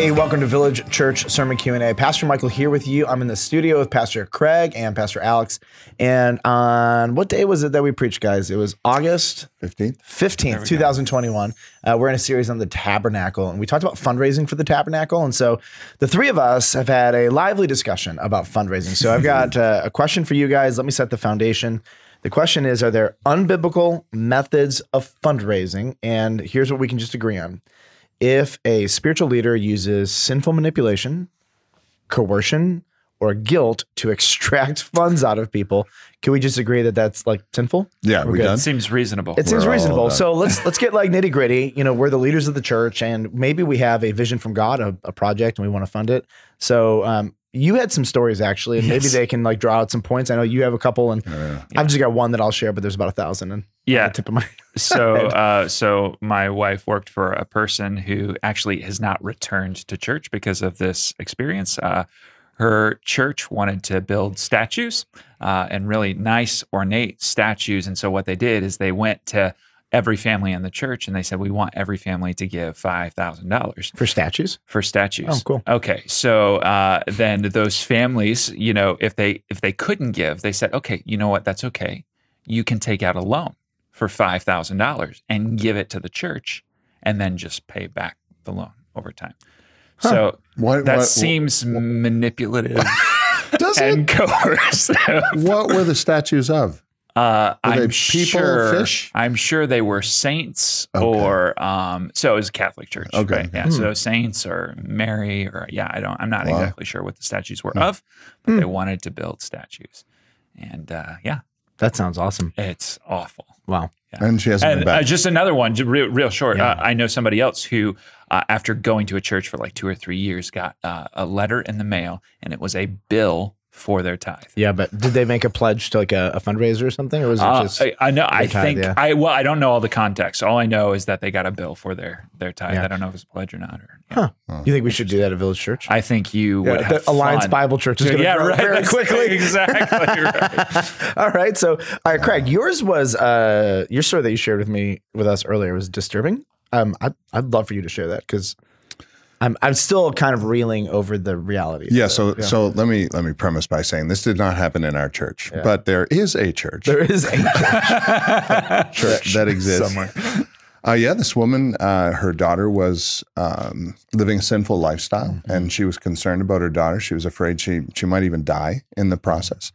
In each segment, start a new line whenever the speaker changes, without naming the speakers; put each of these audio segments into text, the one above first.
Hey, welcome to Village Church Sermon Q&A. Pastor Michael here with you. I'm in the studio with Pastor Craig and Pastor Alex. And on what day was it that we preached, guys? It was August
15th.
15th, 2021. Uh, we're in a series on the tabernacle, and we talked about fundraising for the tabernacle. And so the three of us have had a lively discussion about fundraising. So I've got uh, a question for you guys. Let me set the foundation. The question is Are there unbiblical methods of fundraising? And here's what we can just agree on. If a spiritual leader uses sinful manipulation, coercion, or guilt to extract funds out of people, can we just agree that that's like sinful?
Yeah,
We're
we
good.
done.
Seems reasonable.
It seems
We're all
reasonable. So let's let's get like nitty gritty. You know, we're the leaders of the church, and maybe we have a vision from God, a, a project, and we want to fund it. So um, you had some stories actually, and maybe they can like draw out some points. I know you have a couple, and
Yeah.
I've just got one that I'll share, but there's about a thousand. And
Yeah.
the tip of my
so uh, so my wife worked for a person who actually has not returned to church because of this experience. Uh, her church wanted to build statues uh, and really nice, ornate statues. And so what they did is they went to every family in the church and they said, "We want every family to give five thousand dollars
for statues.
for statues."
Oh, cool.
Okay, so uh, then those families, you know, if they if they couldn't give, they said, "Okay, you know what? That's okay. You can take out a loan for five thousand dollars and give it to the church, and then just pay back the loan over time." So
What,
that
what,
seems manipulative
does
and
it?
coercive.
What were the statues of?
Uh, I'm sure.
fish?
I'm sure they were saints,
Okay.
or um. So it was a Catholic church.
Okay.
right? Yeah. So saints or Mary or yeah. I don't. I'm not
Wow.
exactly sure what the statues were of, but they wanted to build statues, and uh, yeah,
That sounds awesome.
it's awful.
Wow.
And she hasn't
And
been back.
uh, just another one, real, real short.
Yeah.
Uh, I know somebody else who, uh, after going to a church for like two or three years, got uh, a letter in the mail, and it was a bill for their tithe.
Yeah, but did they make a pledge to like a, a fundraiser or something, or was it
Uh,
just?
I, I know. I
tithe,
think
yeah.
I well, I don't know all the context. All I know is that they got a bill for their their tithe.
Yeah.
I don't know if it's a pledge or not. Or yeah.
you think we should do that at Village Church?
I think you
Yeah,
would have
the Alliance
fun.
Bible Church is going to
yeah,
grow
right.
very quickly.
exactly right.
All right. So, all right, Craig, yours was uh your story that you shared with me with us earlier was disturbing. Um, I'd, I'd love for you to share that because I'm I'm still kind of reeling over the reality.
yeah,
it.
so so let me let me premise by saying this did not happen in our church, but there is a church
there is a
church that exists
Somewhere.
Uh, yeah, this woman, uh, her daughter was um, living a sinful lifestyle,
Mm-hmm.
and she was concerned about her daughter. She was afraid she she might even die in the process,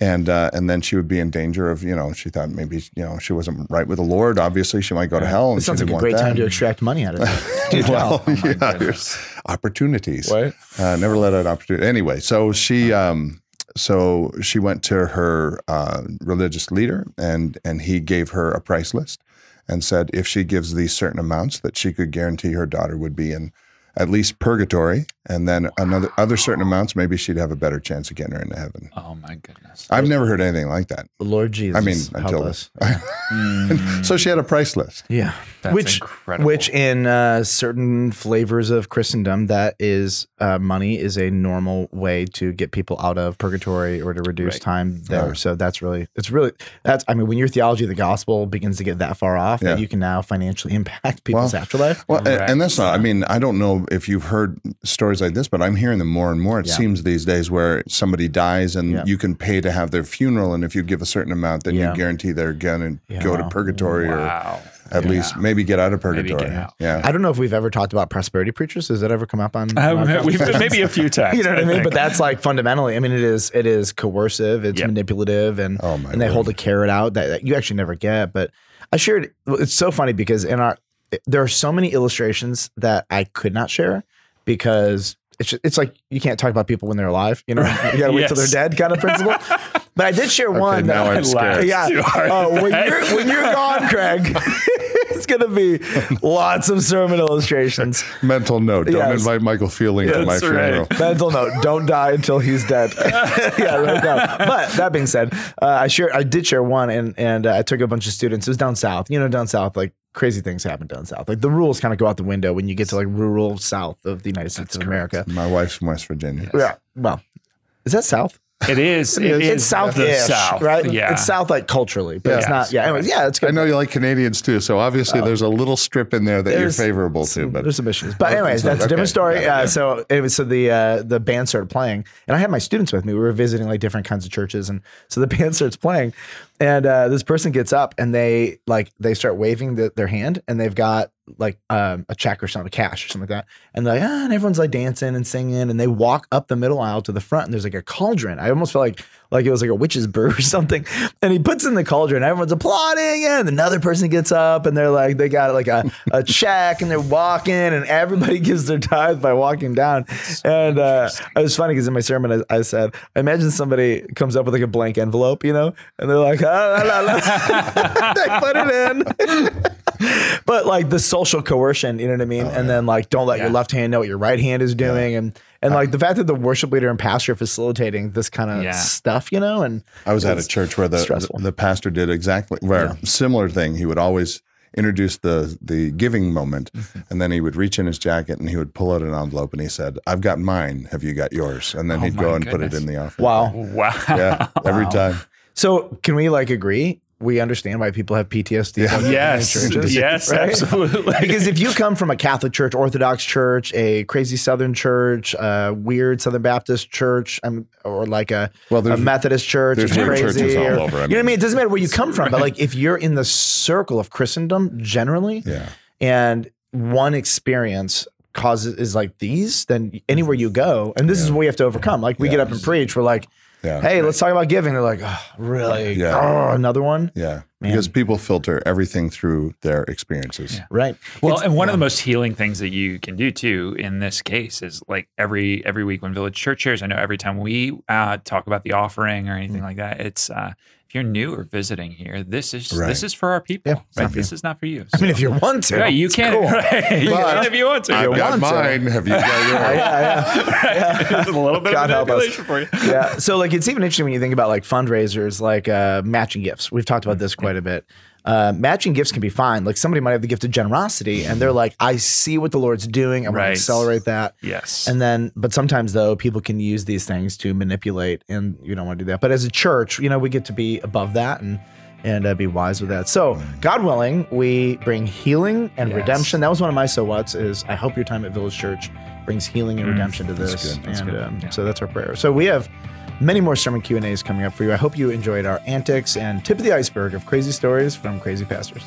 and uh, and then she would be in danger of you know she thought maybe you know she wasn't right with the Lord. Obviously, she might go to hell. And
It sounds like a great
that.
time to extract money out of it.
Well,
well.
yeah, there's opportunities.
Right.
Uh, never let out opportunity. Anyway, so she um, so she went to her uh, religious leader, and and he gave her a price list, and said if she gives these certain amounts, that she could guarantee her daughter would be in at least purgatory, and then another other certain amounts, maybe she'd have a better chance of getting her into heaven.
Oh my goodness.
I've never heard anything like that.
Lord Jesus.
I mean,
help
until
us.
So she had a price list.
Yeah.
That's
which
incredible.
which in uh, certain flavors of Christendom, that is uh, money is a normal way to get people out of purgatory or to reduce
Right.
time there. So that's really it's really that's I mean when your theology of the gospel begins to get that far off
Yeah.
that you can now financially impact people's
Well,
afterlife.
Well, and,
Correct.
and that's not. I mean, I don't know if you've heard stories like this, but I'm hearing them more and more. It
Yeah.
seems these days where somebody dies and
Yeah.
you can pay to have their funeral, and if you give a certain amount, then
Yeah.
you guarantee they're going to
Yeah.
go to purgatory or at
Yeah.
least maybe get out of
Maybe get
purgatory.
out.
Yeah.
I don't know if we've ever talked about prosperity preachers. Has that ever come up on?
Um, we've, maybe a few times.
you know what I mean?
think.
But that's like fundamentally. I mean, it is it is coercive. It's
Yep.
manipulative, and
Oh, my
and they
word.
hold a carrot out that, that you actually never get. But I shared. It's so funny because in our there are so many illustrations that I could not share because it's just, it's like you can't talk about people when they're alive. You know, you gotta wait till they're dead, kind of principle. But I did share one.
now
that,
I'm scared.
Yeah. Oh, when you're when you're gone, Craig. It's gonna be lots of sermon illustrations.
Mental note: Don't
Yes.
invite Michael Fielding to my
That's right.
funeral.
Mental note: Don't die until he's dead. yeah, right now. But that being said, uh, I share I did share one, and and uh, I took a bunch of students. It was down south. You know, down south, like crazy things happen down south. Like the rules kind of go out the window when you get to like rural south of the United States of America.
My wife's from West Virginia.
Yeah. Well, is that south?
It is. It is
it's south
the South,
right?
Yeah.
It's south like culturally, but it's
Yeah.
not. Yeah. Anyways, yeah, it's good.
I know you like Canadians too, so obviously there's a little strip in there that you're
There's
favorable to. But
there's some issues. But anyways,
Okay.
that's a different story.
Yeah,
Uh,
yeah.
so anyway, so the uh, the band started playing, and I had my students with me. We were visiting like different kinds of churches, and so the band starts playing, and uh, this person gets up and they like they start waving the, their hand, and they've got like um, a check or something, cash or something like that, and they're like ah, and everyone's like dancing and singing, and they walk up the middle aisle to the front, and there's like a cauldron. I almost felt like like it was like a witch's brew or something, and he puts in the cauldron, everyone's applauding, and another person gets up, and they're like they got like a, a check, and they're walking, and everybody gives their tithe by walking down, and uh, it was funny because in my sermon I, I said, I imagine somebody comes up with like a blank envelope, you know, and they're like, ah, la, la, la. they put it in. but like the social coercion, you know what I mean? and then like don't let your left hand know what your right hand is doing. And and like the fact that the worship leader and pastor facilitating this kind of
Yeah.
stuff, you know, and
I was at a church where the, the
stressful.
the pastor did exactly where
Yeah.
similar thing. He would always introduce the the giving moment,
Mm-hmm.
and then he would reach in his jacket and he would pull out an envelope and he said, "I've got mine. Have you got yours?" And then
Oh
he'd
my
go and put it in the offering.
wow.
Wow.
Yeah, every
Wow.
time.
So can we like agree? We understand why people have PTSD.
Yeah.
from being in
Yes.
churches,
Yes.
right?
Absolutely.
because if you come from a Catholic church, Orthodox church, a crazy Southern church, a weird Southern Baptist church, um, or like a,
Well,
a Methodist church,
there's
crazy,
churches all over. I
you know what I
mean-
mean? It doesn't matter where you come from, but like if you're in the circle of Christendom generally,
Yeah.
and one experience causes is like these, then anywhere you go, and this is what we have to overcome. Like we get up and preach, we're like,
Yeah.
hey, let's talk about giving. They're like, oh, really?
Yeah.
Oh, another one?
Yeah.
Man.
Because people filter everything through their experiences.
Yeah.
Right.
Well,
It's-
and one of the most healing things that you can do too in this case is like every every week when Village Church shares. I know every time we uh, talk about the offering or anything like that, it's uh, if you're new or visiting here, this is
Right.
this is for our people.
Yeah,
right? This
you.
is not for you.
I mean, if you want to,
right, you can.
cool.
Right, you can if you want to.
I've got
want to.
mine. Have you got yours?
Yeah, yeah, yeah.
It's a little bit
God
of
help us.
manipulation for you.
yeah. So like it's even interesting when you think about like fundraisers, like uh, matching gifts. We've talked about this quite a bit. Uh, matching gifts can be fine. Like somebody might have the gift of generosity, and they're like, "I see what the Lord's doing. I want to accelerate that."
Yes.
And then, but sometimes though, people can use these things to manipulate, and you don't want to do that. But as a church, you know, we get to be above that and and uh, be wise with that. So, God willing, we bring healing and
Yes.
redemption. That was one of my so what's. Is I hope your time at Village Church brings healing and
Mm,
redemption to this.
that's good,
that's
and
good,
Um,
yeah.
so that's our prayer. So we have many more sermon Q and A's coming up for you. I hope you enjoyed our antics and tip of the iceberg of crazy stories from crazy pastors.